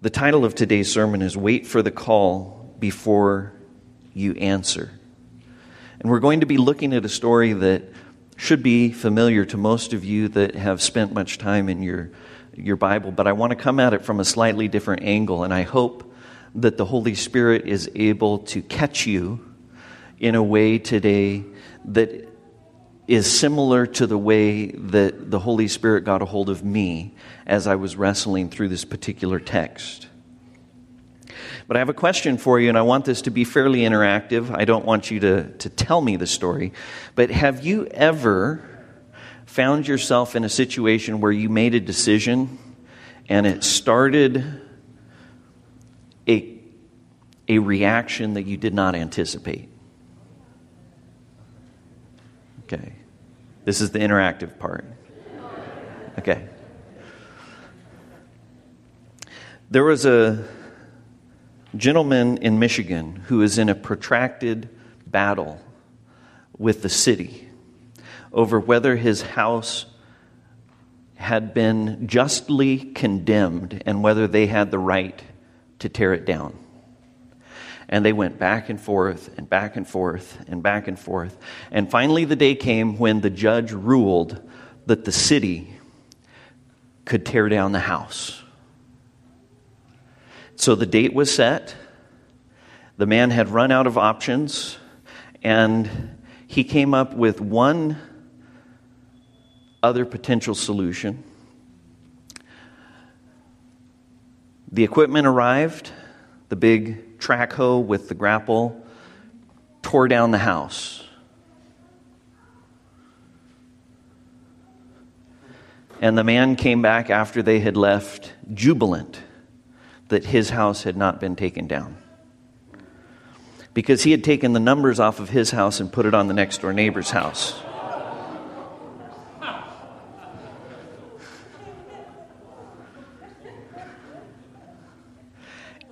The title of today's sermon is Wait for the Call Before You Answer. And we're going to be looking at a story that should be familiar to most of you that have spent much time in your, your Bible, but I want to come at it from a slightly different angle, and I hope that the Holy Spirit is able to catch you in a way today that is similar to the way that the Holy Spirit got a hold of me as I was wrestling through this particular text. But I have a question for you, and I want this to be fairly interactive. I don't want you to, to tell me the story. But have you ever found yourself in a situation where you made a decision and it started a, a reaction that you did not anticipate? Okay. This is the interactive part. Okay. There was a gentleman in Michigan who was in a protracted battle with the city over whether his house had been justly condemned and whether they had the right to tear it down. And they went back and forth and back and forth and back and forth. And finally, the day came when the judge ruled that the city could tear down the house. So the date was set. The man had run out of options, and he came up with one other potential solution. The equipment arrived, the big track hoe with the grapple, tore down the house. And the man came back after they had left, jubilant that his house had not been taken down. Because he had taken the numbers off of his house and put it on the next door neighbor's house.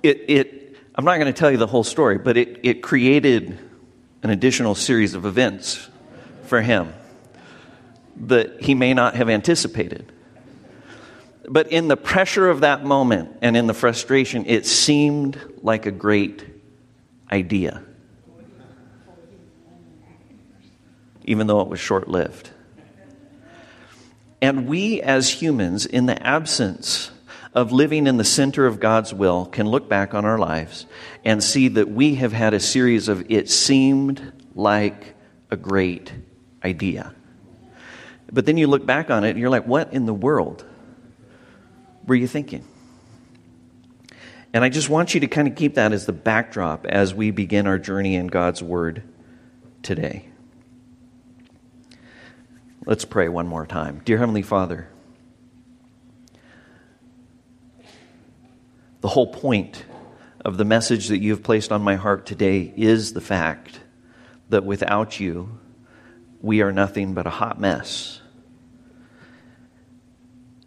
It, it I'm not going to tell you the whole story, but it, it created an additional series of events for him that he may not have anticipated. But in the pressure of that moment and in the frustration, it seemed like a great idea, even though it was short lived. And we as humans, in the absence of living in the center of God's will can look back on our lives and see that we have had a series of it seemed like a great idea. But then you look back on it and you're like, what in the world were you thinking? And I just want you to kind of keep that as the backdrop as we begin our journey in God's Word today. Let's pray one more time. Dear Heavenly Father, The whole point of the message that you have placed on my heart today is the fact that without you, we are nothing but a hot mess.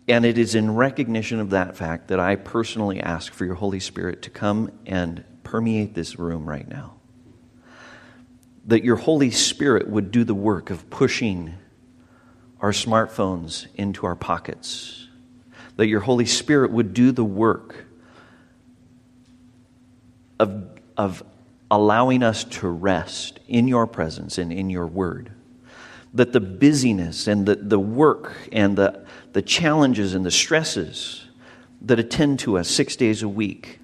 And it is in recognition of that fact that I personally ask for your Holy Spirit to come and permeate this room right now. That your Holy Spirit would do the work of pushing our smartphones into our pockets. That your Holy Spirit would do the work of, of allowing us to rest in your presence and in your word. That the busyness and the, the work and the, the challenges and the stresses that attend to us six days a week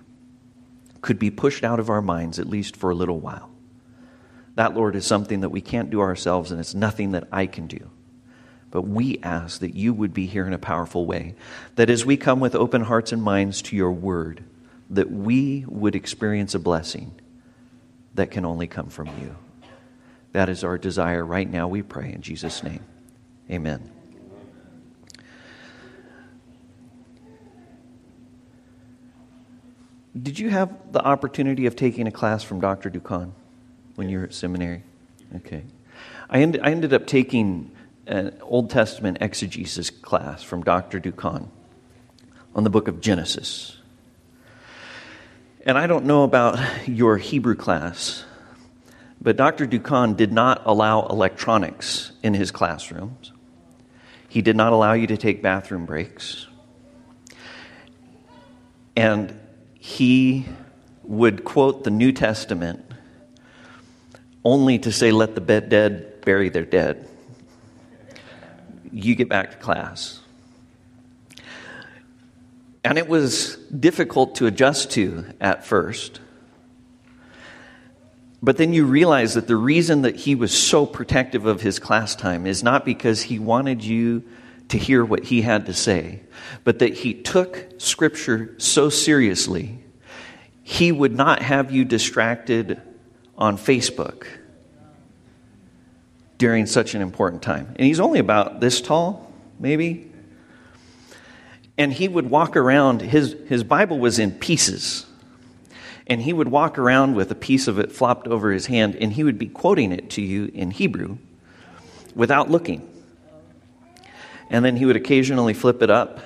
could be pushed out of our minds, at least for a little while. That, Lord, is something that we can't do ourselves, and it's nothing that I can do. But we ask that you would be here in a powerful way. That as we come with open hearts and minds to your word, that we would experience a blessing that can only come from you. That is our desire right now, we pray in Jesus' name. Amen. Did you have the opportunity of taking a class from Dr. Doukhan when you were at seminary? Okay. I, end, I ended up taking an Old Testament exegesis class from Dr. Doukhan on the book of Genesis. And I don't know about your Hebrew class, but Dr. Doukhan did not allow electronics in his classrooms. He did not allow you to take bathroom breaks. And he would quote the New Testament only to say, Let the dead bury their dead. You get back to class. And it was difficult to adjust to at first. But then you realize that the reason that he was so protective of his class time is not because he wanted you to hear what he had to say, but that he took Scripture so seriously, he would not have you distracted on Facebook during such an important time. And he's only about this tall, maybe. And he would walk around, his, his Bible was in pieces. And he would walk around with a piece of it flopped over his hand, and he would be quoting it to you in Hebrew without looking. And then he would occasionally flip it up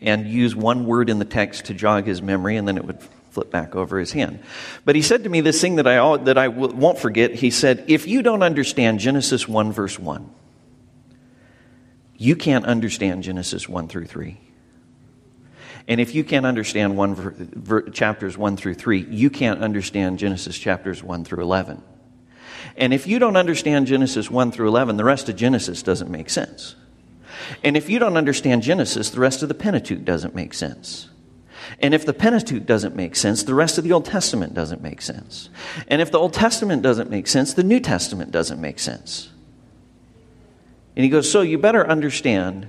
and use one word in the text to jog his memory, and then it would flip back over his hand. But he said to me this thing that I, that I won't forget. He said, If you don't understand Genesis 1, verse 1, you can't understand Genesis 1 through 3. And if you can't understand one ver, ver, chapters 1 through 3, you can't understand Genesis chapters 1 through 11. And if you don't understand Genesis 1 through 11, the rest of Genesis doesn't make sense. And if you don't understand Genesis, the rest of the Pentateuch doesn't make sense. And if the Pentateuch doesn't make sense, the rest of the Old Testament doesn't make sense. And if the Old Testament doesn't make sense, the New Testament doesn't make sense. And he goes, So you better understand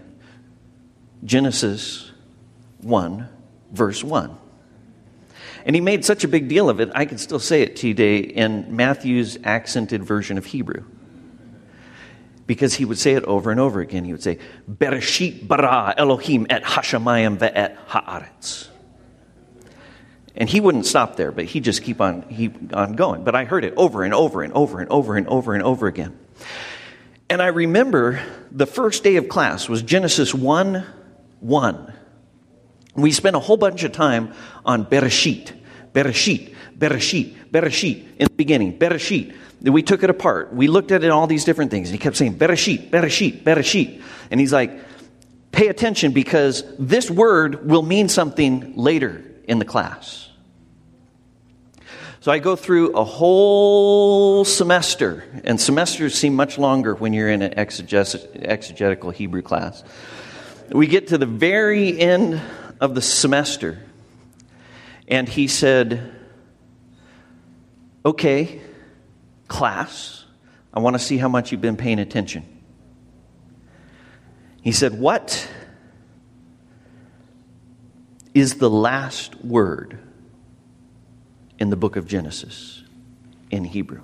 Genesis 1, verse 1. And he made such a big deal of it, I can still say it today in Matthew's accented version of Hebrew. Because he would say it over and over again. He would say, Bereshit bara Elohim et hashamayim ve'et haaretz. And he wouldn't stop there, but he just keep on, keep on going. But I heard it over and over and over and over and over and over again. And I remember the first day of class was Genesis 1 1. We spent a whole bunch of time on Bereshit, Bereshit, Bereshit, Bereshit in the beginning, Bereshit. We took it apart. We looked at it all these different things. And he kept saying, Bereshit, Bereshit, Bereshit. And he's like, pay attention because this word will mean something later in the class. So I go through a whole semester, and semesters seem much longer when you're in an exegetical Hebrew class. We get to the very end of the semester, and he said, Okay, class, I want to see how much you've been paying attention. He said, What is the last word in the book of Genesis in Hebrew?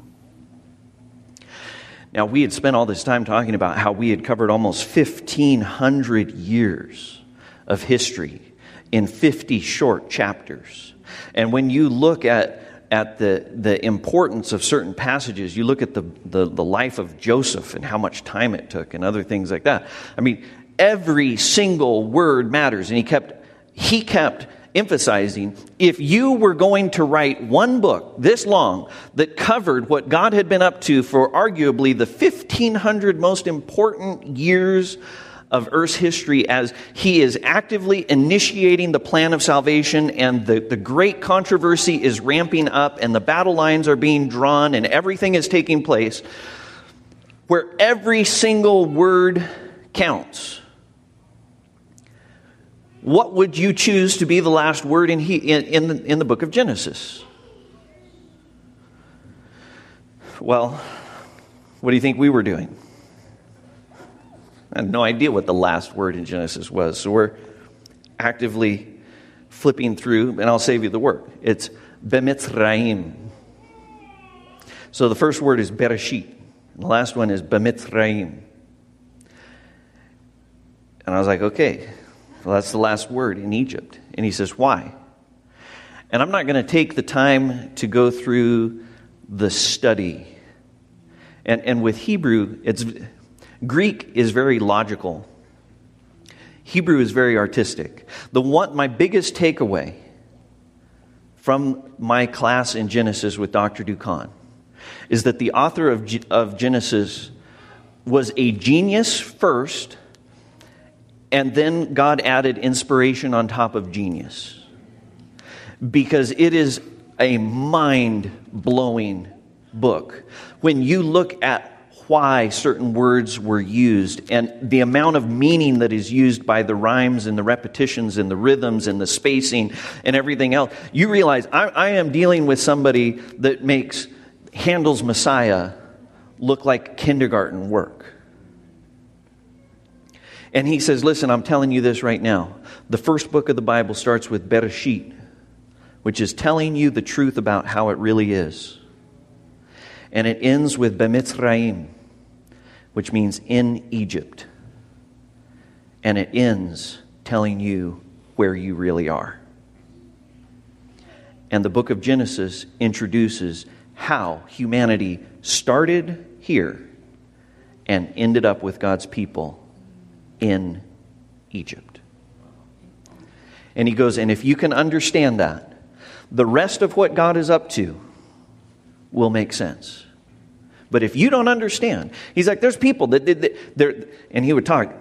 Now, we had spent all this time talking about how we had covered almost 1,500 years of history in 50 short chapters. And when you look at, at the, the importance of certain passages, you look at the, the, the life of Joseph and how much time it took and other things like that. I mean, every single word matters. And he kept, he kept emphasizing if you were going to write one book this long that covered what God had been up to for arguably the 1500 most important years of Earth's history as he is actively initiating the plan of salvation, and the, the great controversy is ramping up, and the battle lines are being drawn, and everything is taking place, where every single word counts. What would you choose to be the last word in, he, in, in, the, in the book of Genesis? Well, what do you think we were doing? I had no idea what the last word in Genesis was. So we're actively flipping through, and I'll save you the work. It's Bemitzraim. So the first word is Bereshit. And the last one is Bemitzraim. And I was like, okay, well, that's the last word in Egypt. And he says, why? And I'm not going to take the time to go through the study. And, and with Hebrew, it's Greek is very logical. Hebrew is very artistic. The one, my biggest takeaway from my class in Genesis with Dr. Doukhan is that the author of, of Genesis was a genius first, and then God added inspiration on top of genius. because it is a mind blowing book. When you look at why certain words were used and the amount of meaning that is used by the rhymes and the repetitions and the rhythms and the spacing and everything else, you realize I, I am dealing with somebody that makes Handel's Messiah look like kindergarten work. And he says, Listen, I'm telling you this right now. The first book of the Bible starts with Bereshit, which is telling you the truth about how it really is. And it ends with Bemitzraim, which means in Egypt. And it ends telling you where you really are. And the book of Genesis introduces how humanity started here and ended up with God's people in Egypt. And he goes, and if you can understand that, the rest of what God is up to will make sense. But if you don't understand, he's like, there's people that, that, that and he would talk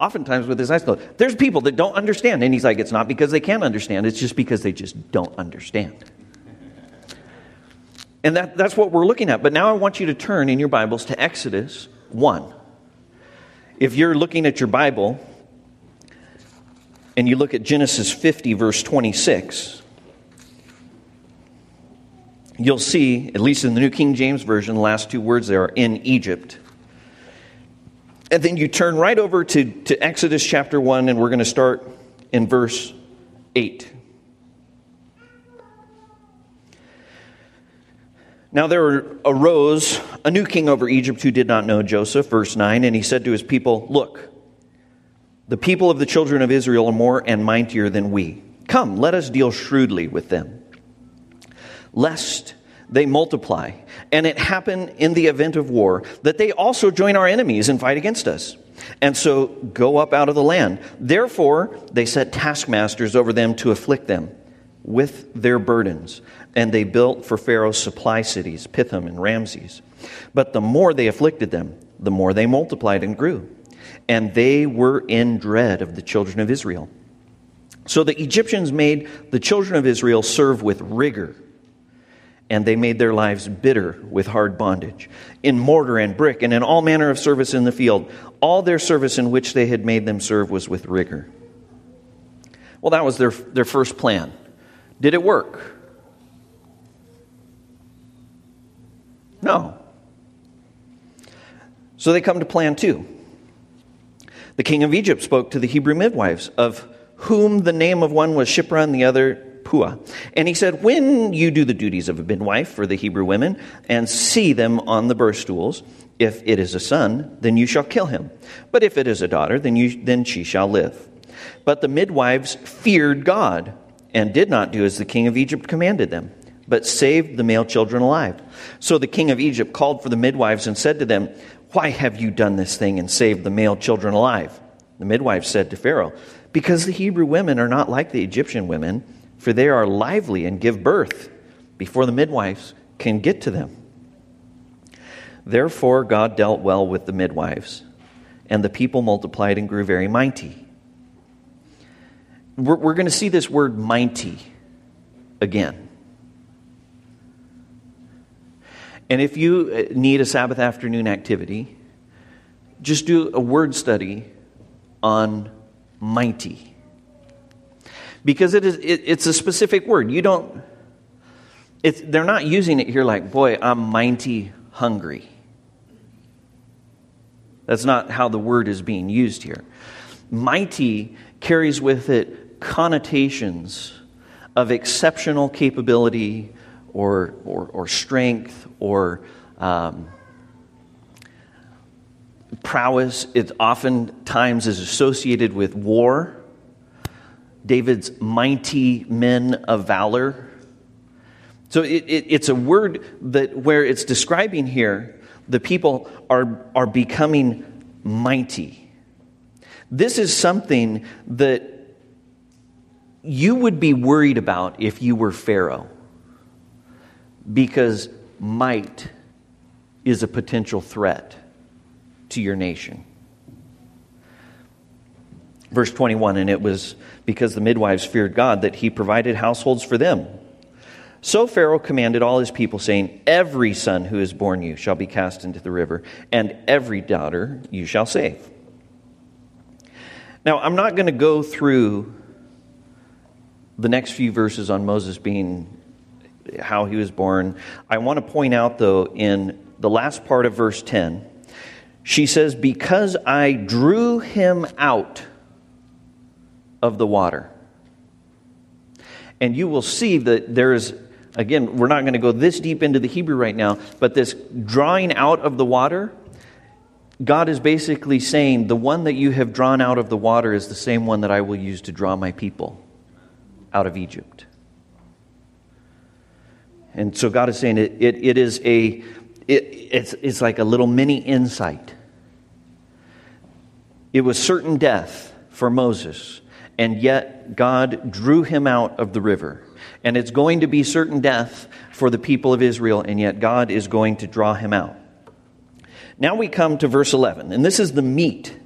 oftentimes with his eyes closed. There's people that don't understand. And he's like, it's not because they can't understand, it's just because they just don't understand. And that, that's what we're looking at. But now I want you to turn in your Bibles to Exodus 1. If you're looking at your Bible and you look at Genesis 50, verse 26, you'll see, at least in the New King James Version, the last two words there are in Egypt. And then you turn right over to, to Exodus chapter 1, and we're going to start in verse 8. Now there arose a new king over Egypt who did not know Joseph, verse 9, and he said to his people, Look, the people of the children of Israel are more and mightier than we. Come, let us deal shrewdly with them, lest they multiply, and it happen in the event of war that they also join our enemies and fight against us. And so go up out of the land. Therefore, they set taskmasters over them to afflict them with their burdens and they built for Pharaoh's supply cities, Pithom and Ramses. But the more they afflicted them, the more they multiplied and grew. And they were in dread of the children of Israel. So the Egyptians made the children of Israel serve with rigor, and they made their lives bitter with hard bondage. In mortar and brick, and in all manner of service in the field, all their service in which they had made them serve was with rigor. Well, that was their, their first plan. Did it work? No. So they come to plan two. The king of Egypt spoke to the Hebrew midwives, of whom the name of one was Shiphrah and the other And he said, When you do the duties of a midwife for the Hebrew women and see them on the birth stools, if it is a son, then you shall kill him. But if it is a daughter, then, you, then she shall live. But the midwives feared God and did not do as the king of Egypt commanded them but saved the male children alive. So the king of Egypt called for the midwives and said to them, Why have you done this thing and saved the male children alive? The midwives said to Pharaoh, Because the Hebrew women are not like the Egyptian women, for they are lively and give birth before the midwives can get to them. Therefore, God dealt well with the midwives, and the people multiplied and grew very mighty. We're, we're going to see this word mighty again. And if you uh, need a Sabbath afternoon activity, just do a word study on mighty. Because it is, it, it's a specific word. You don't, it's, they're not using it here like, boy, I'm mighty hungry. That's not how the word is being used here. Mighty carries with it connotations of exceptional capability or, or, or strength or um, prowess. It oftentimes is associated with war. David's mighty men of valor. So it, it, it's a word that where it's describing here, the people are, are becoming mighty. This is something that you would be worried about if you were Pharaoh because might is a potential threat to your nation. Verse 21 And it was because the midwives feared God that he provided households for them. So Pharaoh commanded all his people, saying, Every son who is born you shall be cast into the river, and every daughter you shall save. Now, I'm not going to go through the next few verses on Moses being how he was born. I want to point out, though, in the last part of verse 10, she says, Because I drew him out of the water. And you will see that there is Again, we're not going to go this deep into the Hebrew right now, but this drawing out of the water, God is basically saying, The one that you have drawn out of the water is the same one that I will use to draw my people out of Egypt. And so God is saying it, it, it is a, it, it's, it's like a little mini insight. It was certain death for Moses, and yet God drew him out of the river and it's going to be certain death for the people of Israel, and yet God is going to draw him out. Now we come to verse 11, and this is the meat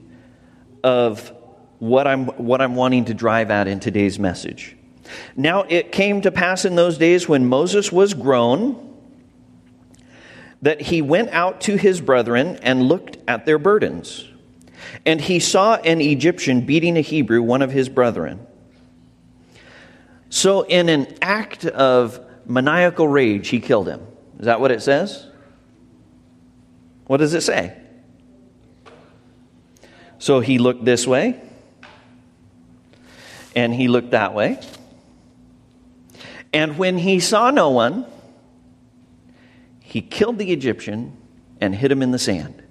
of what I'm, what I'm wanting to drive at in today's message. Now it came to pass in those days when Moses was grown that he went out to his brethren and looked at their burdens. And he saw an Egyptian beating a Hebrew, one of his brethren. So, in an act of maniacal rage, he killed him. Is that what it says? What does it say? So he looked this way, and he looked that way. And when he saw no one, he killed the Egyptian and hid him in the sand.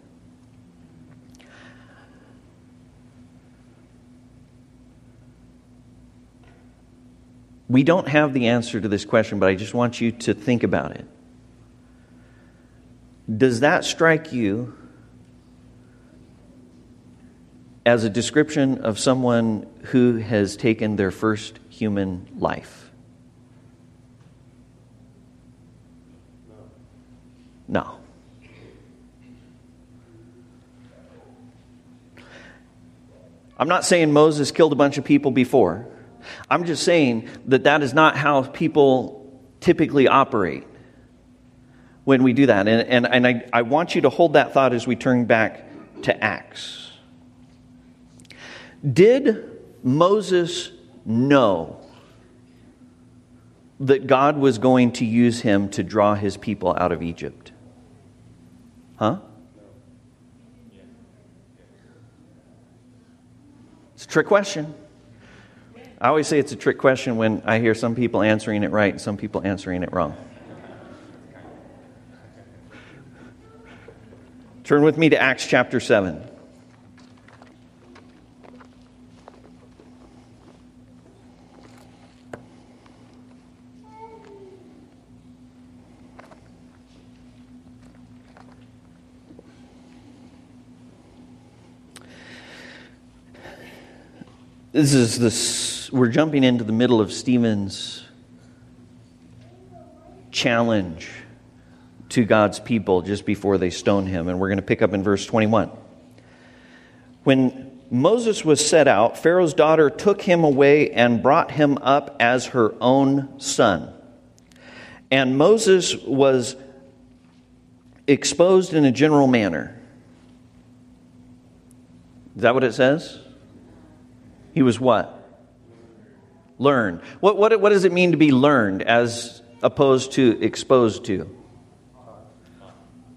We don't have the answer to this question, but I just want you to think about it. Does that strike you as a description of someone who has taken their first human life? No. I'm not saying Moses killed a bunch of people before. I'm just saying that that is not how people typically operate when we do that. And, and, and I, I want you to hold that thought as we turn back to Acts. Did Moses know that God was going to use him to draw his people out of Egypt? Huh? It's a trick question. I always say it's a trick question when I hear some people answering it right and some people answering it wrong. Turn with me to Acts chapter 7. This is the we're jumping into the middle of Stephen's challenge to God's people just before they stone him. And we're going to pick up in verse 21. When Moses was set out, Pharaoh's daughter took him away and brought him up as her own son. And Moses was exposed in a general manner. Is that what it says? He was what? Learned. What, what, what does it mean to be learned as opposed to exposed to?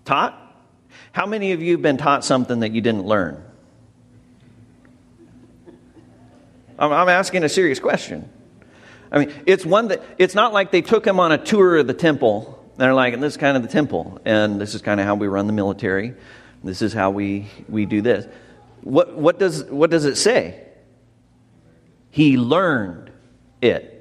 Taught? How many of you have been taught something that you didn't learn? I'm, I'm asking a serious question. I mean, it's one that it's not like they took him on a tour of the temple. And they're like, and this is kind of the temple, and this is kind of how we run the military. This is how we, we do this. What, what, does, what does it say? He learned it.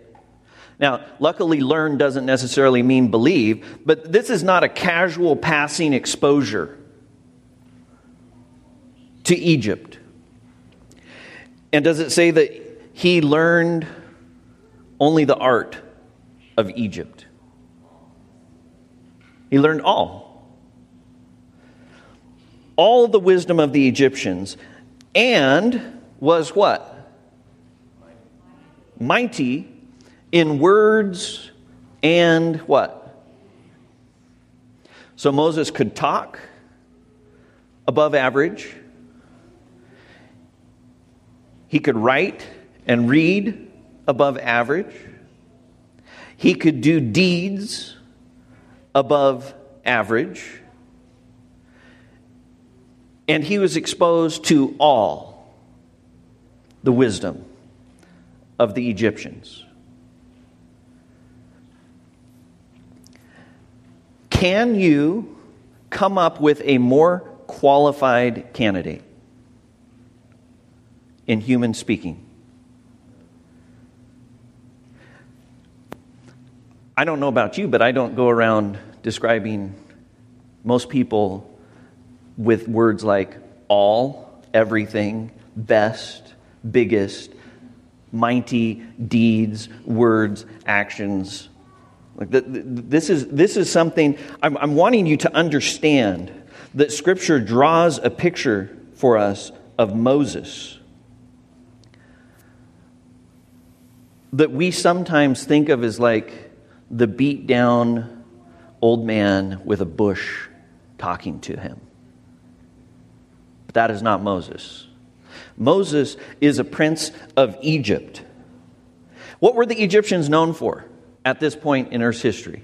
Now, luckily, learn doesn't necessarily mean believe, but this is not a casual passing exposure to Egypt. And does it say that he learned only the art of Egypt? He learned all. All the wisdom of the Egyptians and was what? Mighty in words and what? So Moses could talk above average. He could write and read above average. He could do deeds above average. And he was exposed to all the wisdom of the Egyptians. Can you come up with a more qualified candidate in human speaking? I don't know about you, but I don't go around describing most people with words like all, everything, best, biggest, mighty deeds, words, actions, like the, the, this, is, this is something I'm, I'm wanting you to understand that Scripture draws a picture for us of Moses that we sometimes think of as like the beat down old man with a bush talking to him. But that is not Moses. Moses is a prince of Egypt. What were the Egyptians known for? at this point in Earth's history?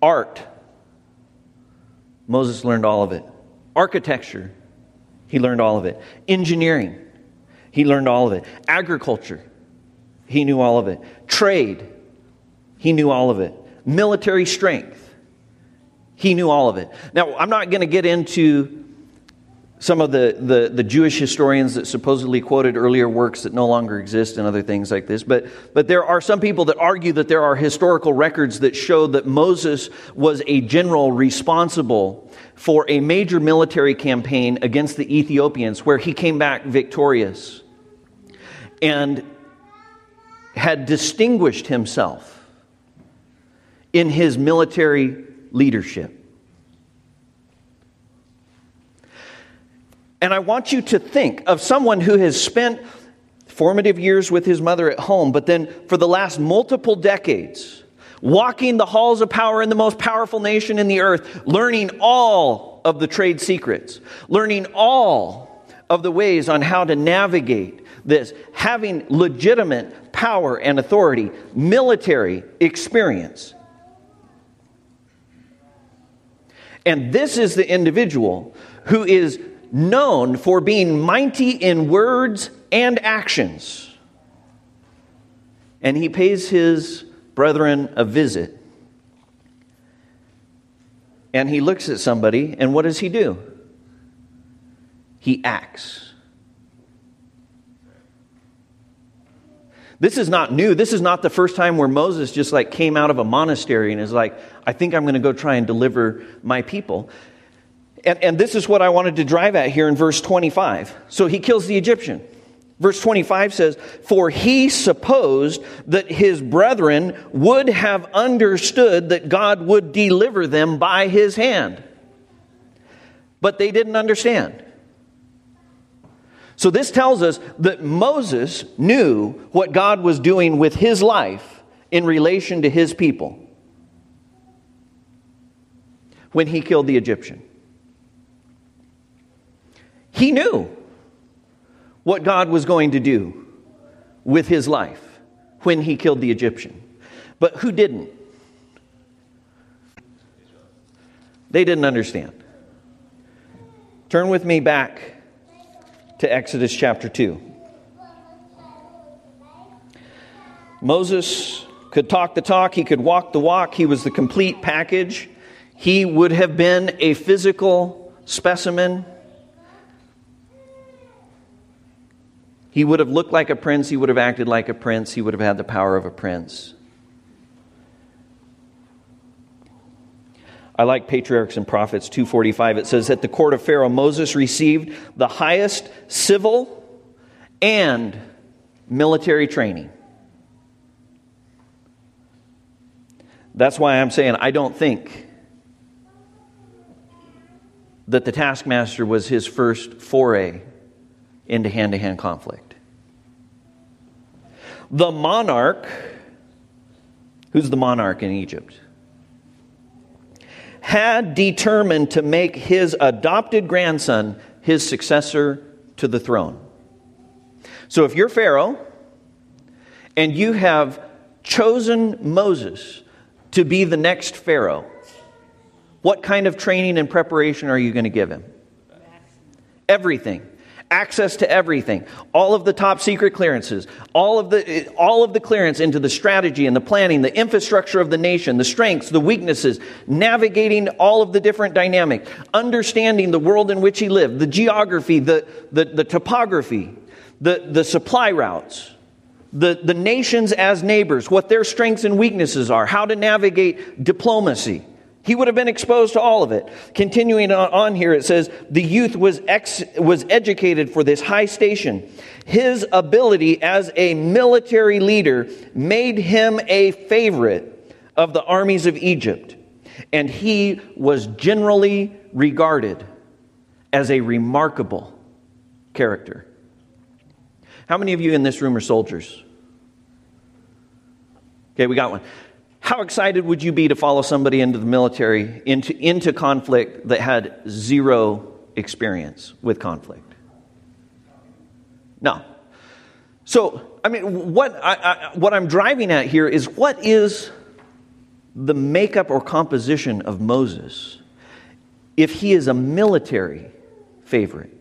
Art. Moses learned all of it. Architecture. He learned all of it. Engineering. He learned all of it. Agriculture. He knew all of it. Trade. He knew all of it. Military strength. He knew all of it. Now, I'm not going to get into some of the, the, the, Jewish historians that supposedly quoted earlier works that no longer exist and other things like this. But, but there are some people that argue that there are historical records that show that Moses was a general responsible for a major military campaign against the Ethiopians where he came back victorious and had distinguished himself in his military leadership. And I want you to think of someone who has spent formative years with his mother at home, but then for the last multiple decades, walking the halls of power in the most powerful nation in the earth, learning all of the trade secrets, learning all of the ways on how to navigate this, having legitimate power and authority, military experience. And this is the individual who is known for being mighty in words and actions. And he pays his brethren a visit. And he looks at somebody, and what does he do? He acts. This is not new. This is not the first time where Moses just like came out of a monastery and is like, I think I'm going to go try and deliver my people. And, and this is what I wanted to drive at here in verse 25. So he kills the Egyptian. Verse 25 says, For he supposed that his brethren would have understood that God would deliver them by his hand. But they didn't understand. So this tells us that Moses knew what God was doing with his life in relation to his people when he killed the Egyptian. He knew what God was going to do with his life when he killed the Egyptian. But who didn't? They didn't understand. Turn with me back to Exodus chapter 2. Moses could talk the talk, he could walk the walk, he was the complete package. He would have been a physical specimen He would have looked like a prince, he would have acted like a prince, he would have had the power of a prince. I like Patriarchs and Prophets 245. It says, At the court of Pharaoh, Moses received the highest civil and military training. That's why I'm saying I don't think that the taskmaster was his first foray into hand to hand conflict. The monarch, who's the monarch in Egypt? Had determined to make his adopted grandson his successor to the throne. So if you're Pharaoh and you have chosen Moses to be the next Pharaoh, what kind of training and preparation are you going to give him? Everything. Access to everything. All of the top secret clearances. All of the, all of the clearance into the strategy and the planning, the infrastructure of the nation, the strengths, the weaknesses, navigating all of the different dynamics, understanding the world in which he lived, the geography, the, the, the topography, the, the supply routes the, the nations as neighbors, what their strengths and weaknesses are, how to navigate diplomacy. He would have been exposed to all of it. Continuing on here, it says, the youth was, ex, was educated for this high station. His ability as a military leader made him a favorite of the armies of Egypt. And he was generally regarded as a remarkable character. How many of you in this room are soldiers? Okay, we got one. How excited would you be to follow somebody into the military, into, into conflict that had zero experience with conflict? No. So, I mean, what, I, I, what I'm driving at here is what is the makeup or composition of Moses if he is a military favorite?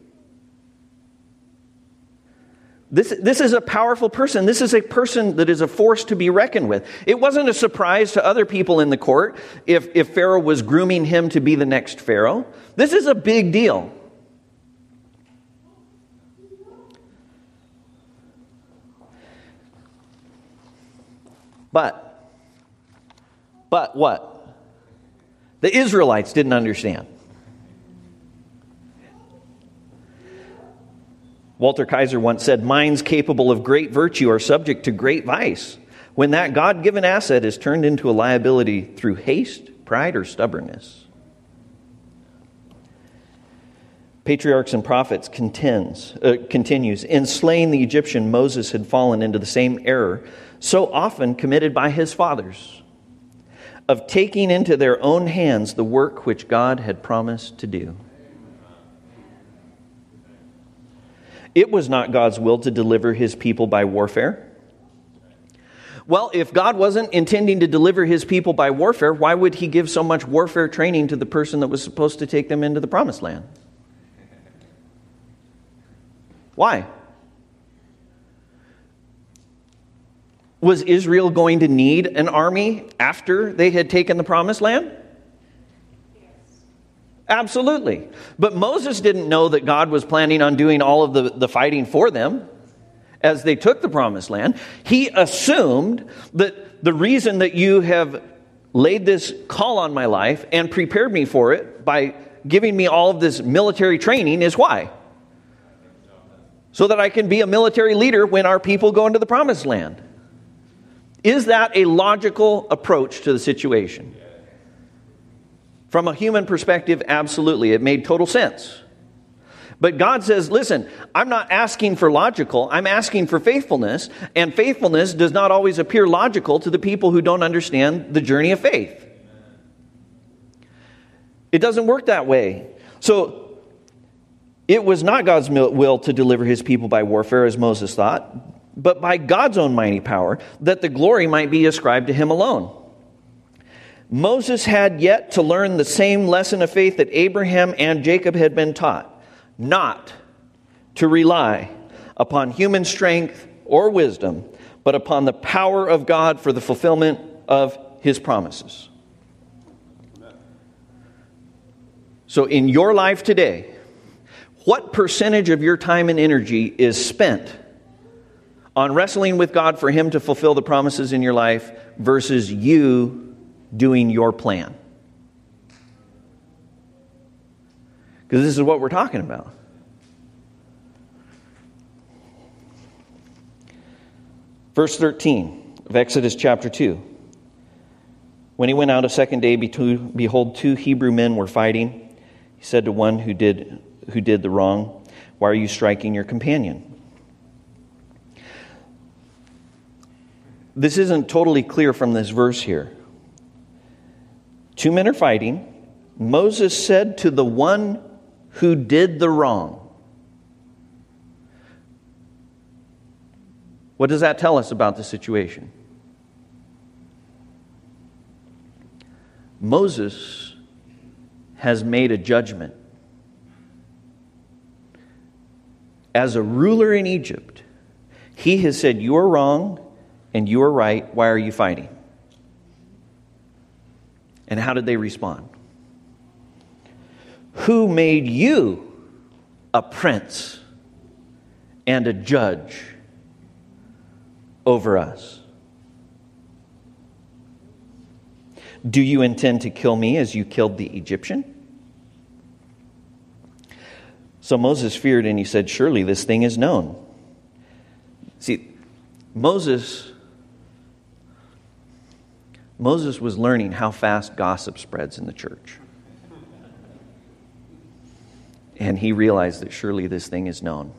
This, this is a powerful person. This is a person that is a force to be reckoned with. It wasn't a surprise to other people in the court if, if Pharaoh was grooming him to be the next Pharaoh. This is a big deal. But, but what? The Israelites didn't understand. Walter Kaiser once said, Minds capable of great virtue are subject to great vice when that God given asset is turned into a liability through haste, pride, or stubbornness. Patriarchs and Prophets contends, uh, continues In slaying the Egyptian, Moses had fallen into the same error so often committed by his fathers of taking into their own hands the work which God had promised to do. It was not God's will to deliver his people by warfare. Well, if God wasn't intending to deliver his people by warfare, why would he give so much warfare training to the person that was supposed to take them into the promised land? Why? Was Israel going to need an army after they had taken the promised land? Absolutely. But Moses didn't know that God was planning on doing all of the, the fighting for them as they took the promised land. He assumed that the reason that you have laid this call on my life and prepared me for it by giving me all of this military training is why? So that I can be a military leader when our people go into the promised land. Is that a logical approach to the situation? From a human perspective, absolutely. It made total sense. But God says, listen, I'm not asking for logical, I'm asking for faithfulness, and faithfulness does not always appear logical to the people who don't understand the journey of faith. It doesn't work that way. So, it was not God's will to deliver his people by warfare, as Moses thought, but by God's own mighty power, that the glory might be ascribed to him alone. Moses had yet to learn the same lesson of faith that Abraham and Jacob had been taught not to rely upon human strength or wisdom, but upon the power of God for the fulfillment of his promises. So, in your life today, what percentage of your time and energy is spent on wrestling with God for Him to fulfill the promises in your life versus you doing your plan. Because this is what we're talking about. Verse 13 of Exodus chapter 2. When he went out a second day, behold, two Hebrew men were fighting. He said to one who did, who did the wrong, Why are you striking your companion? This isn't totally clear from this verse here. Two men are fighting. Moses said to the one who did the wrong, What does that tell us about the situation? Moses has made a judgment. As a ruler in Egypt, he has said, You are wrong and you are right. Why are you fighting? And how did they respond? Who made you a prince and a judge over us? Do you intend to kill me as you killed the Egyptian? So Moses feared and he said, Surely this thing is known. See, Moses Moses was learning how fast gossip spreads in the church. And he realized that surely this thing is known.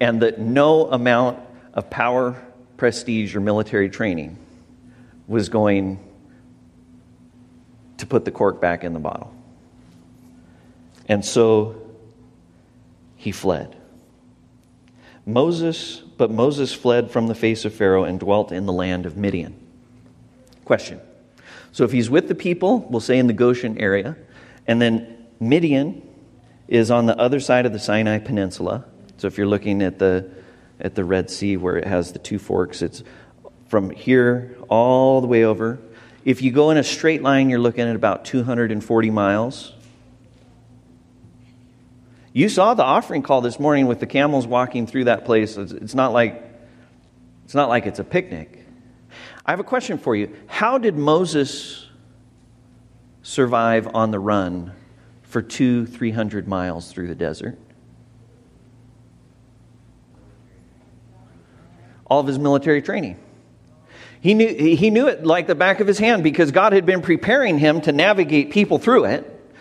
And that no amount of power, prestige, or military training was going to put the cork back in the bottle. And so he fled. Moses, but Moses fled from the face of Pharaoh and dwelt in the land of Midian. Question. So if he's with the people, we'll say in the Goshen area, and then Midian is on the other side of the Sinai Peninsula. So if you're looking at the at the Red Sea where it has the two forks, it's from here all the way over. If you go in a straight line, you're looking at about 240 miles. You saw the offering call this morning with the camels walking through that place. It's not like it's not like it's a picnic. I have a question for you. How did Moses survive on the run for two, three hundred miles through the desert? All of his military training. He knew, he knew it like the back of his hand because God had been preparing him to navigate people through it.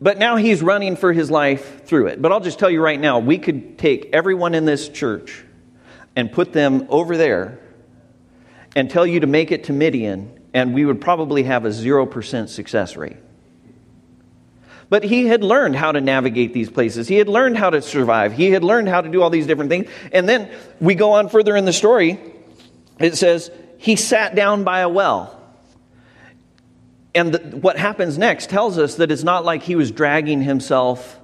But now he's running for his life through it. But I'll just tell you right now we could take everyone in this church and put them over there and tell you to make it to Midian, and we would probably have a 0% success rate. But he had learned how to navigate these places. He had learned how to survive. He had learned how to do all these different things. And then we go on further in the story. It says, he sat down by a well. And the, what happens next tells us that it's not like he was dragging himself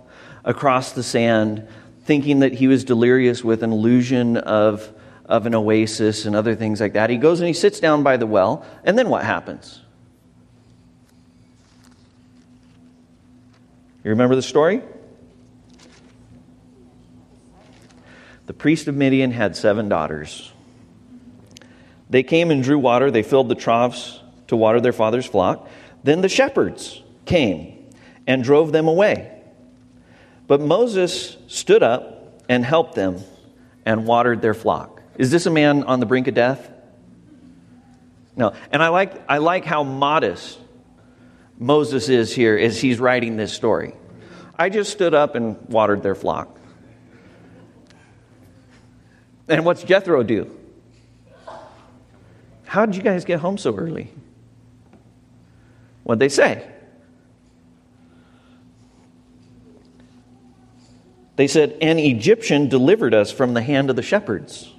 across the sand, thinking that he was delirious with an illusion of of an oasis and other things like that. He goes and he sits down by the well, and then what happens? You remember the story? The priest of Midian had seven daughters. They came and drew water, they filled the troughs to water their father's flock. Then the shepherds came and drove them away. But Moses stood up and helped them and watered their flock. Is this a man on the brink of death? No. And I like, I like how modest Moses is here as he's writing this story. I just stood up and watered their flock. And what's Jethro do? How did you guys get home so early? What'd they say? They said, An Egyptian delivered us from the hand of the shepherds.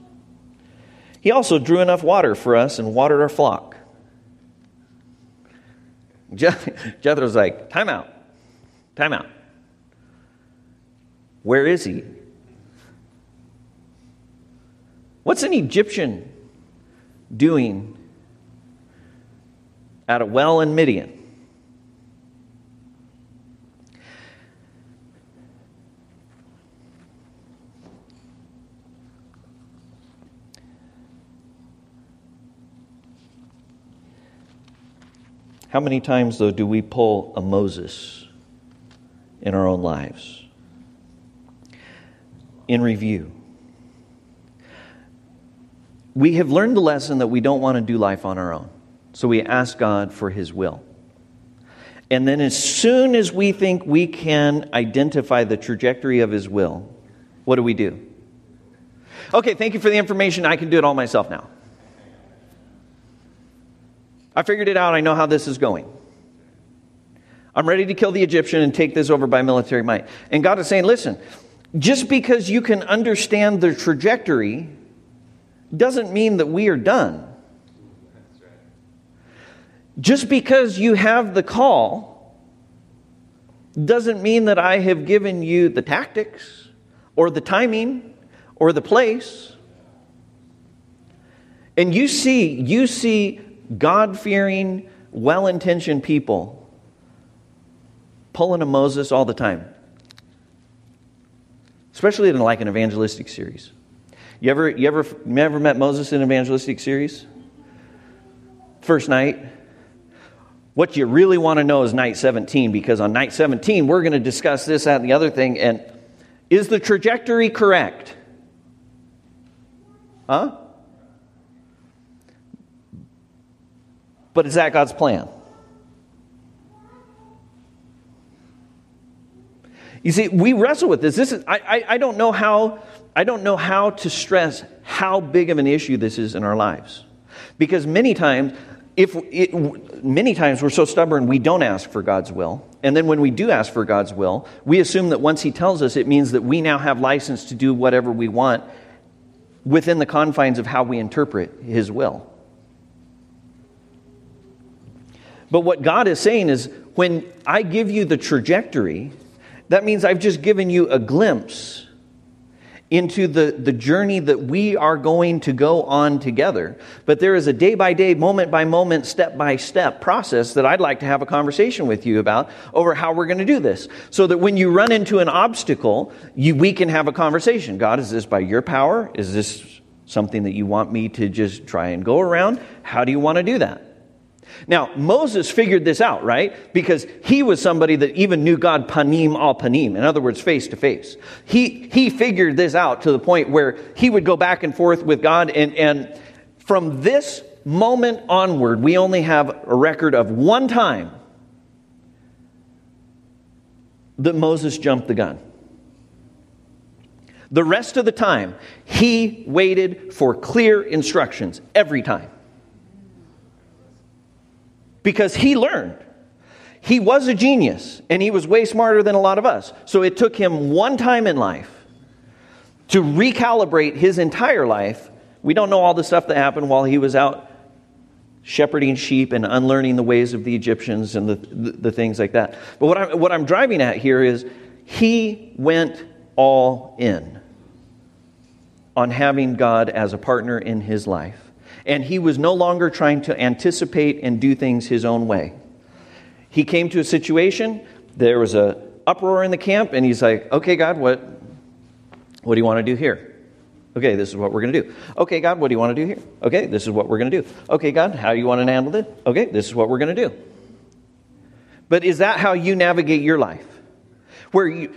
He also drew enough water for us and watered our flock. Jethro's like, time out. Time out. Where is he? What's an Egyptian doing at a well in Midian? How many times, though, do we pull a Moses in our own lives? In review, we have learned the lesson that we don't want to do life on our own. So we ask God for His will. And then, as soon as we think we can identify the trajectory of His will, what do we do? Okay, thank you for the information. I can do it all myself now. I figured it out. I know how this is going. I'm ready to kill the Egyptian and take this over by military might. And God is saying, listen, just because you can understand the trajectory doesn't mean that we are done. Just because you have the call doesn't mean that I have given you the tactics or the timing or the place. And you see, you see God fearing, well intentioned people pulling a Moses all the time, especially in like an evangelistic series. You ever, you ever, you ever met Moses in an evangelistic series? First night. What you really want to know is night 17, because on night 17, we're going to discuss this, that, and the other thing. And is the trajectory correct? Huh? But is that God's plan? You see, we wrestle with this. This is I, I, I, don't know how I don't know how to stress how big of an issue this is in our lives. Because many times, if it, many times we're so stubborn we don't ask for God's will. And then when we do ask for God's will, we assume that once He tells us, it means that we now have license to do whatever we want within the confines of how we interpret His will. But what God is saying is when I give you the trajectory, that means I've just given you a glimpse into the, the journey that we are going to go on together. But there is a day by day, moment by moment, step by step process that I'd like to have a conversation with you about over how we're going to do this. So that when you run into an obstacle, you, we can have a conversation. God, is this by your power? Is this something that you want me to just try and go around? How do you want to do that? Now, Moses figured this out, right? Because he was somebody that even knew God panim al panim, in other words, face to face. He, he figured this out to the point where he would go back and forth with God. And, and from this moment onward, we only have a record of one time that Moses jumped the gun. The rest of the time, he waited for clear instructions every time because he learned. He was a genius and he was way smarter than a lot of us. So it took him one time in life to recalibrate his entire life. We don't know all the stuff that happened while he was out shepherding sheep and unlearning the ways of the Egyptians and the, the, the things like that. But what I'm, what I'm driving at here is he went all in on having God as a partner in his life and he was no longer trying to anticipate and do things his own way. He came to a situation, there was a uproar in the camp, and he's like, Okay, God, what, what do you want to do here? Okay, this is what we're going to do. Okay, God, what do you want to do here? Okay, this is what we're going to do. Okay, God, how do you want to handle it? Okay, this is what we're going to do. But is that how you navigate your life? Where you,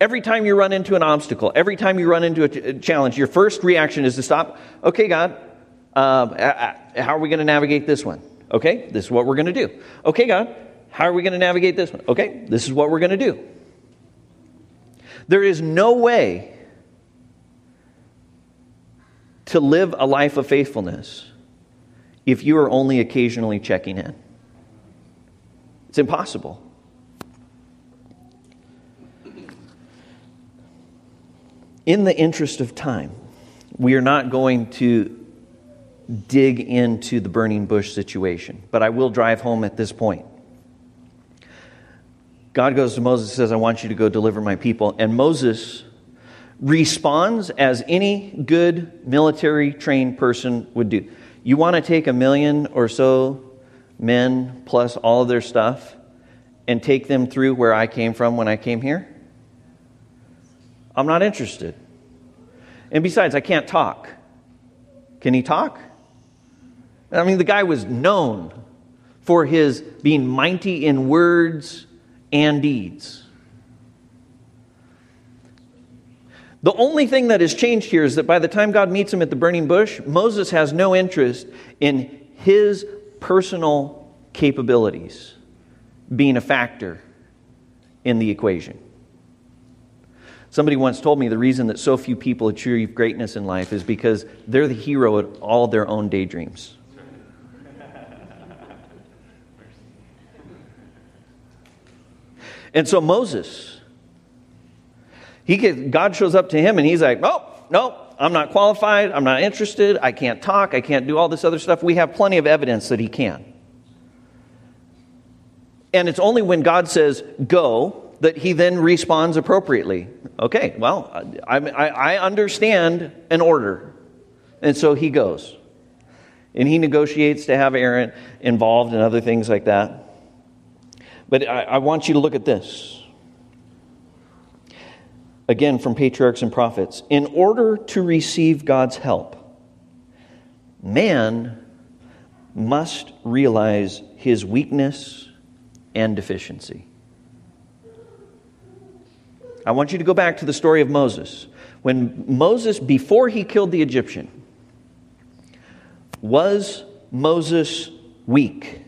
every time you run into an obstacle, every time you run into a challenge, your first reaction is to stop. Okay, God, um, how are we going to navigate this one? Okay, this is what we're going to do. Okay, God, how are we going to navigate this one? Okay, this is what we're going to do. There is no way to live a life of faithfulness if you are only occasionally checking in. It's impossible. In the interest of time, we are not going to dig into the burning bush situation, but I will drive home at this point. God goes to Moses and says, I want you to go deliver my people. And Moses responds as any good military trained person would do. You want to take a million or so men plus all of their stuff and take them through where I came from when I came here? I'm not interested. And besides, I can't talk. Can he talk? I mean, the guy was known for his being mighty in words and deeds. The only thing that has changed here is that by the time God meets him at the burning bush, Moses has no interest in his personal capabilities. being a factor in the equation. Somebody once told me the reason that so few people achieve greatness in life is because they're the hero at all their own daydreams. And so Moses, he gets, God shows up to him and he's like, "Oh, no, I'm not qualified. I'm not interested. I can't talk. I can't do all this other stuff." We have plenty of evidence that he can. And it's only when God says, "Go," that he then responds appropriately. Okay, well, I, I, I, understand an order. And so he goes. And he negotiates to have Aaron involved and other things like that. But I, I want you to look at this. Again, from Patriarchs and Prophets. In order to receive God's help, man must realize his weakness and deficiency. I want you to go back to the story of Moses. When Moses, before he killed the Egyptian, was Moses weak?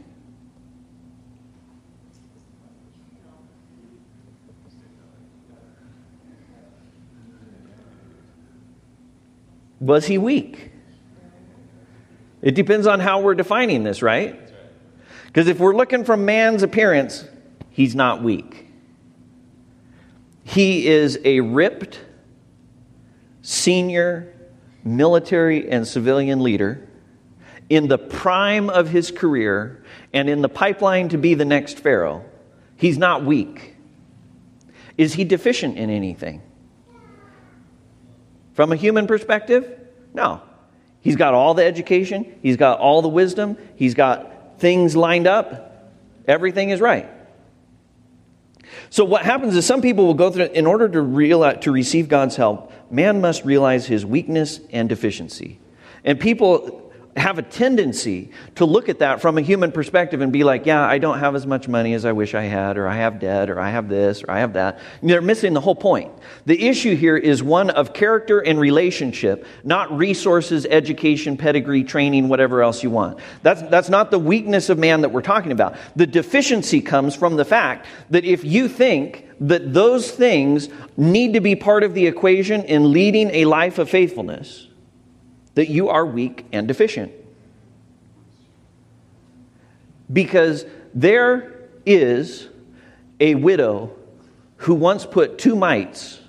Was he weak? It depends on how we're defining this, right? Because if we're looking from man's appearance, he's not weak. He is a ripped, senior military and civilian leader in the prime of his career and in the pipeline to be the next Pharaoh. He's not weak. Is he deficient in anything? From a human perspective, no. He's got all the education, he's got all the wisdom, he's got things lined up. Everything is right. So what happens is some people will go through in order to realize, to receive God's help, man must realize his weakness and deficiency. And people have a tendency to look at that from a human perspective and be like, yeah, I don't have as much money as I wish I had, or I have debt, or I have this, or I have that. And they're missing the whole point. The issue here is one of character and relationship, not resources, education, pedigree, training, whatever else you want. That's, that's not the weakness of man that we're talking about. The deficiency comes from the fact that if you think that those things need to be part of the equation in leading a life of faithfulness, that you are weak and deficient. Because there is a widow who once put two mites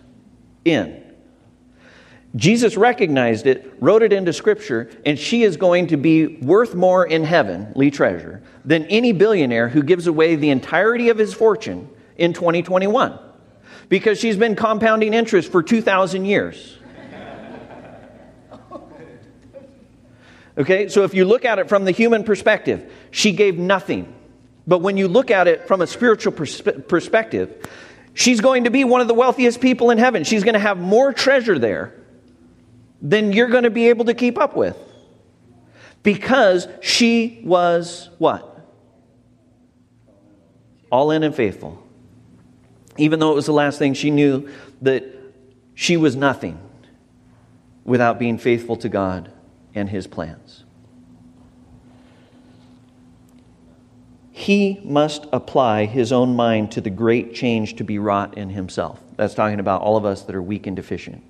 in. Jesus recognized it, wrote it into Scripture, and she is going to be worth more in heaven, Lee treasure than any billionaire who gives away the entirety of his fortune in 2021 because she's been compounding interest for 2,000 years. Okay, so if you look at it from the human perspective, she gave nothing. But when you look at it from a spiritual perspe- perspective, she's going to be one of the wealthiest people in heaven. She's going to have more treasure there than you're going to be able to keep up with. Because she was what? All in and faithful. Even though it was the last thing, she knew that she was nothing without being faithful to God and his plans. He must apply his own mind to the great change to be wrought in himself. That's talking about all of us that are weak and deficient.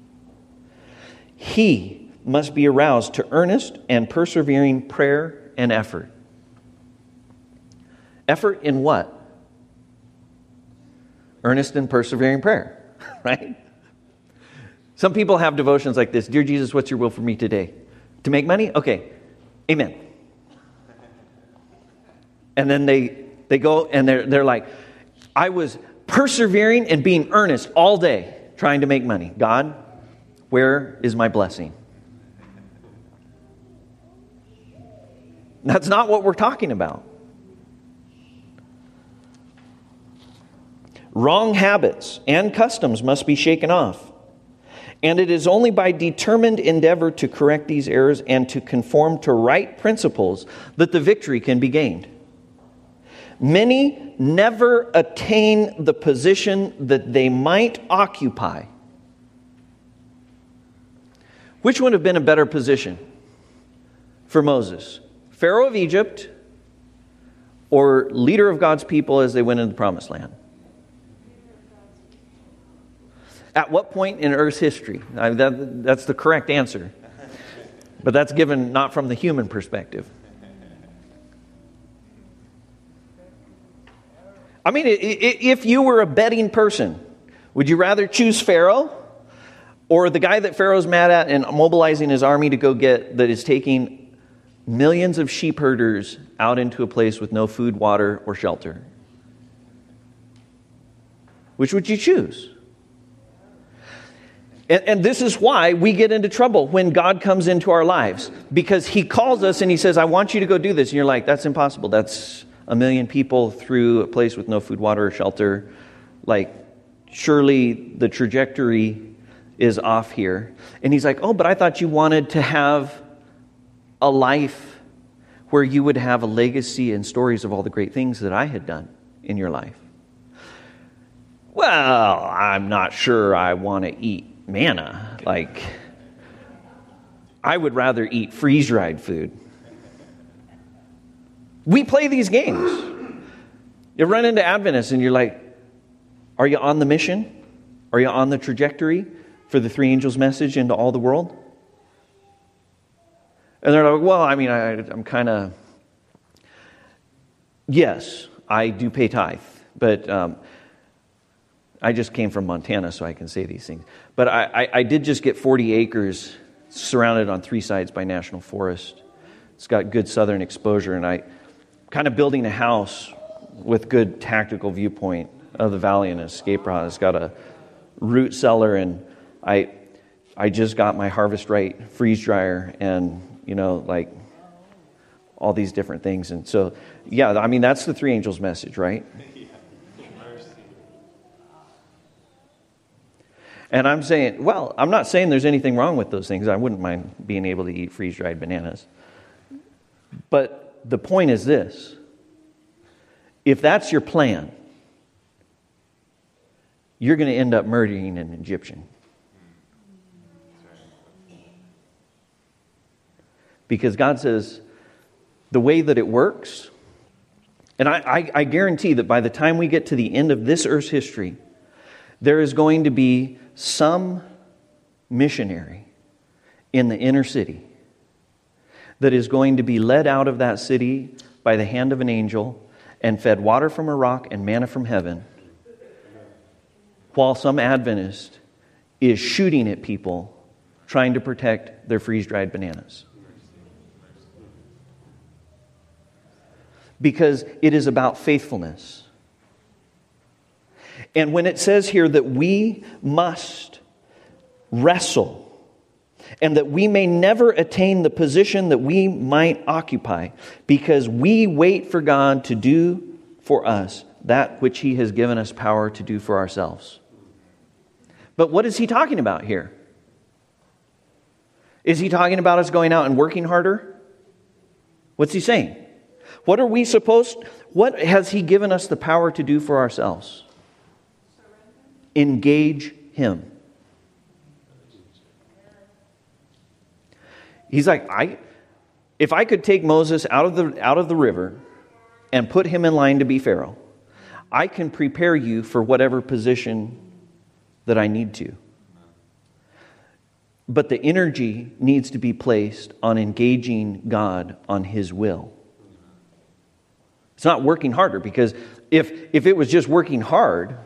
He must be aroused to earnest and persevering prayer and effort. Effort in what? Earnest and persevering prayer, right? Some people have devotions like this Dear Jesus, what's your will for me today? To make money? Okay. Amen. And then they, they go and they're, they're like, I was persevering and being earnest all day trying to make money. God, where is my blessing? That's not what we're talking about. Wrong habits and customs must be shaken off. And it is only by determined endeavor to correct these errors and to conform to right principles that the victory can be gained. Many never attain the position that they might occupy. Which would have been a better position for Moses? Pharaoh of Egypt, or leader of God's people as they went into the promised land? At what point in Earth's history? I that, that's the correct answer. But that's given not from the human perspective. I mean, if you were a betting person, would you rather choose Pharaoh or the guy that Pharaoh's mad at and mobilizing his army to go get that is taking millions of sheep herders out into a place with no food, water, or shelter? Which would you choose? And, and, this is why we get into trouble when God comes into our lives because He calls us and He says, I want you to go do this. And you're like, that's impossible. That's a million people through a place with no food, water, or shelter. Like, surely the trajectory is off here. And He's like, oh, but I thought you wanted to have a life where you would have a legacy and stories of all the great things that I had done in your life. Well, I'm not sure I want to eat manna. Like, I would rather eat freeze dried food. We play these games. You run into Adventists and you're like, are you on the mission? Are you on the trajectory for the three angels' message into all the world? And they're like, well, I mean, I, am kind of, yes, I do pay tithe, but um, I just came from Montana, so I can say these things. But I, I, I did just get 40 acres surrounded on three sides by national forest. It's got good southern exposure, and I kind of building a house with good tactical viewpoint of the valley and escape route. It's got a root cellar, and I I just got my harvest right freeze dryer, and you know like all these different things. And so, yeah, I mean that's the three angels message, right? And I'm saying, well, I'm not saying there's anything wrong with those things. I wouldn't mind being able to eat freeze dried bananas. But the point is this if that's your plan, you're going to end up murdering an Egyptian. Because God says the way that it works, and I, I, I guarantee that by the time we get to the end of this earth's history, there is going to be some missionary in the inner city that is going to be led out of that city by the hand of an angel and fed water from a rock and manna from heaven, while some Adventist is shooting at people trying to protect their freeze dried bananas. Because it is about faithfulness. And when it says here that we must wrestle and that we may never attain the position that we might occupy because we wait for God to do for us that which He has given us power to do for ourselves. But what is He talking about here? Is He talking about us going out and working harder? What's He saying? What are we supposed, what has He given us the power to do for ourselves? Engage him. He's like, I, if I could take Moses out of, the, out of the river and put him in line to be Pharaoh, I can prepare you for whatever position that I need to. But the energy needs to be placed on engaging God on his will. It's not working harder because if, if it was just working hard,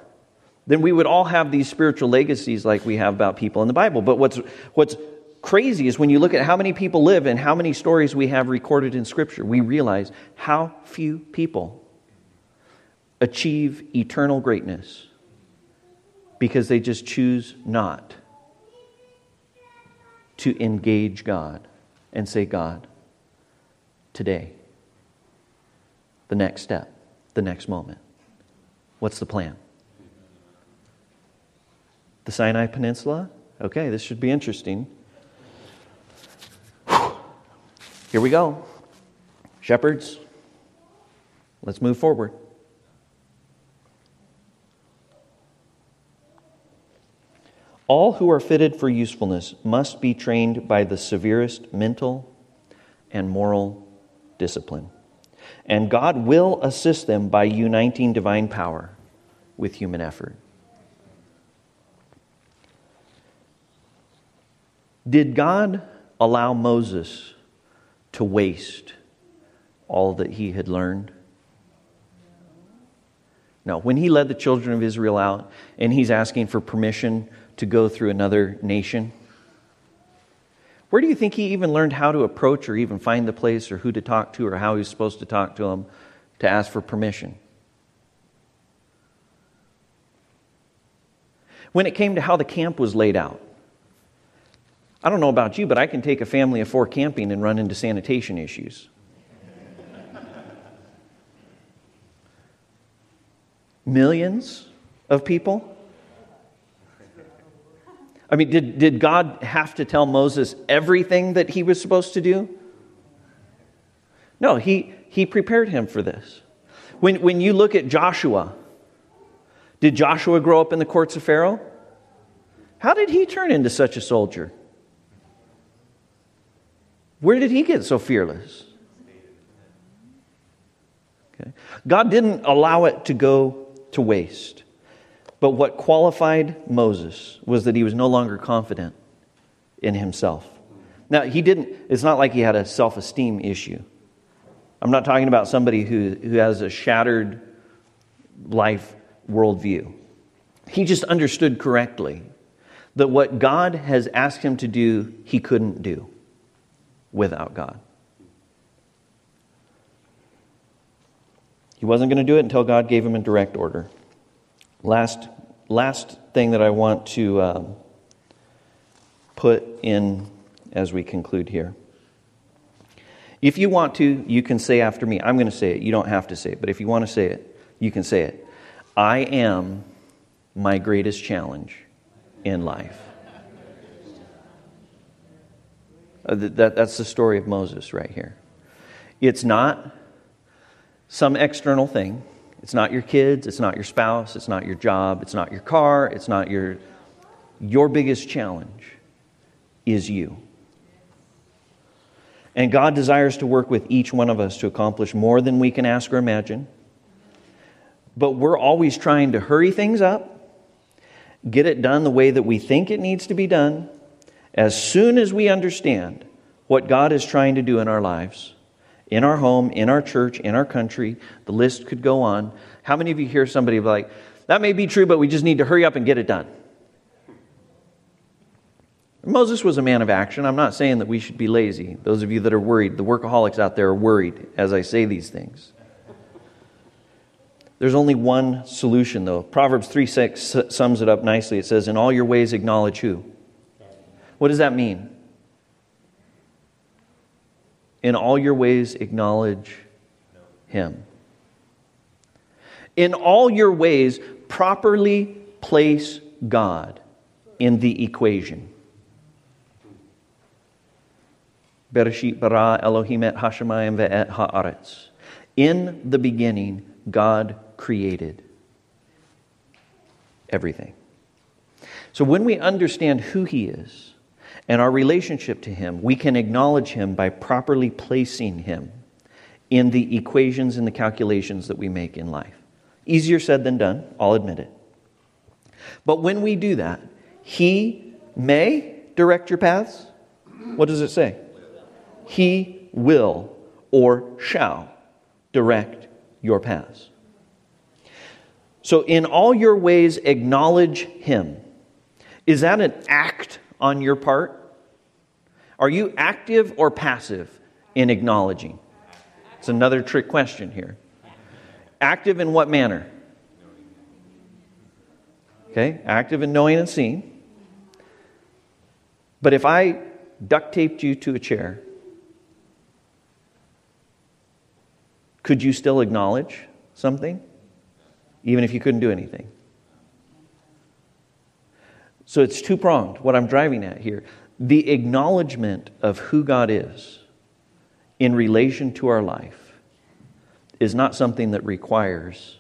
then we would all have these spiritual legacies like we have about people in the Bible. But what's, what's crazy is when you look at how many people live and how many stories we have recorded in Scripture, we realize how few people achieve eternal greatness because they just choose not to engage God and say, God, today, the next step, the next moment. What's the plan? The Sinai Peninsula? Okay, this should be interesting. Here we go. Shepherds, let's move forward. All who are fitted for usefulness must be trained by the severest mental and moral discipline. And God will assist them by uniting divine power with human effort. Did God allow Moses to waste all that he had learned? No. When he led the children of Israel out and he's asking for permission to go through another nation, where do you think he even learned how to approach or even find the place or who to talk to or how he was supposed to talk to them to ask for permission? When it came to how the camp was laid out, I don't know about you, but I can take a family of four camping and run into sanitation issues. Millions of people? I mean, did, did God have to tell Moses everything that he was supposed to do? No, he, he prepared him for this. When, when you look at Joshua, did Joshua grow up in the courts of Pharaoh? How did he turn into such a soldier? Where did he get so fearless? Okay. God didn't allow it to go to waste. But what qualified Moses was that he was no longer confident in himself. Now, he didn't, it's not like he had a self esteem issue. I'm not talking about somebody who, who has a shattered life worldview. He just understood correctly that what God has asked him to do, he couldn't do without God. He wasn't going to do it until God gave him a direct order. Last, last thing that I want to um, put in as we conclude here. If you want to, you can say after me. I'm going to say it. You don't have to say it, but if you want to say it, you can say it. I am my greatest challenge in life. Uh, that, that's the story of Moses right here. It's not some external thing. It's not your kids, it's not your spouse, it's not your job, it's not your car, it's not your. Your biggest challenge is you. And God desires to work with each one of us to accomplish more than we can ask or imagine. But we're always trying to hurry things up, get it done the way that we think it needs to be done. As soon as we understand what God is trying to do in our lives, in our home, in our church, in our country. The list could go on. How many of you hear somebody like, that may be true, but we just need to hurry up and get it done? Moses was a man of action. I'm not saying that we should be lazy. Those of you that are worried, the workaholics out there are worried as I say these things. There's only one solution, though. Proverbs 3 6 sums it up nicely. It says, In all your ways, acknowledge who? What does that mean? In all your ways, acknowledge Him. In all your ways, properly place God in the equation. Bereshit bara Elohim et hashemayim ve'et haaretz. In the beginning, God created everything. So when we understand who He is, and our relationship to Him, we can acknowledge Him by properly placing Him in the equations and the calculations that we make in life. Easier said than done, I'll admit it. But when we do that, He may direct your paths. What does it say? He will or shall direct your paths. So, in all your ways, acknowledge Him. Is that an act on your part? Are you active or passive in acknowledging? It's another trick question here. Active in what manner? Okay, active in knowing and seeing. But if I duct taped you to a chair, could you still acknowledge something? Even if you couldn't do anything? So it's two pronged, what I'm driving at here. The acknowledgement of who God is in relation to our life is not something that requires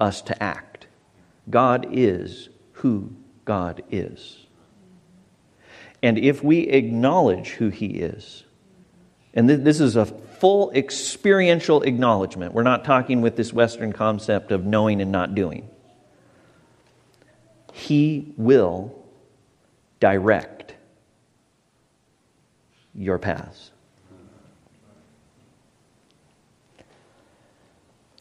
us to act. God is who God is. And if we acknowledge who He is, and this is a full experiential acknowledgement. We're not talking with this Western concept of knowing and not doing. He will direct your paths.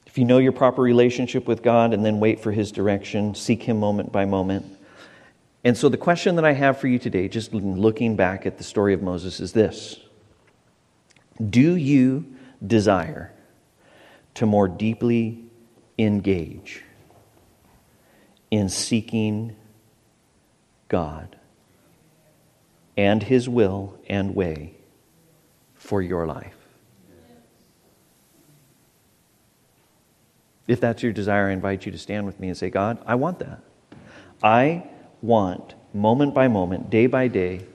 If you know your proper relationship with God and then wait for His direction, seek Him moment by moment. And so, the question that I have for you today, just looking back at the story of Moses, is this Do you desire to more deeply engage in seeking God and His will and way for your life? If that's your desire, I invite you to stand with me and say, God, I want that. I want, moment by moment, day by day,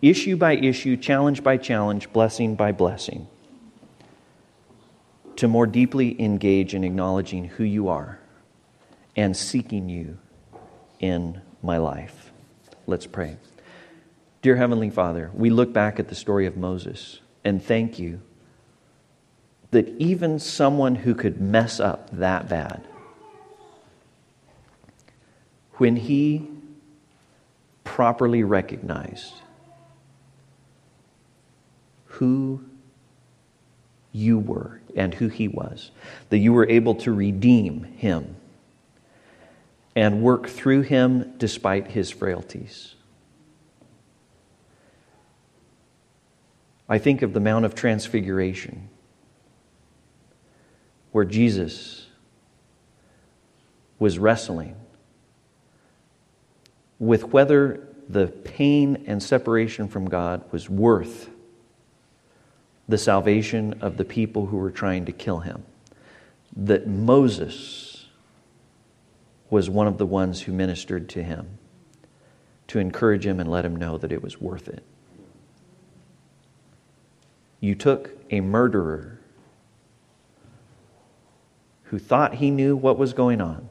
issue by issue, challenge by challenge, blessing by blessing, to more deeply engage in acknowledging who you are and seeking you in my life. Let's pray. Dear Heavenly Father, we look back at the story of Moses and thank you that even someone who could mess up that bad, when he properly recognized who you were and who he was, that you were able to redeem him and work through him despite his frailties. I think of the Mount of Transfiguration where Jesus was wrestling with whether the pain and separation from God was worth the salvation of the people who were trying to kill him. That Moses was one of the ones who ministered to him to encourage him and let him know that it was worth it. You took a murderer who thought he knew what was going on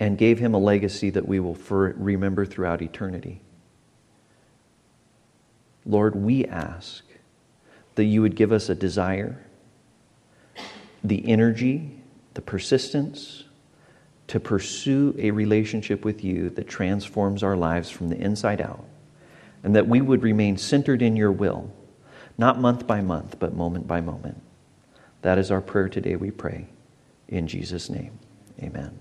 and gave him a legacy that we will remember throughout eternity. Lord, we ask that you would give us a desire, the energy, the persistence to pursue a relationship with you that transforms our lives from the inside out, and that we would remain centered in your will, not month by month, but moment by moment. That is our prayer today, we pray. In Jesus' name, amen.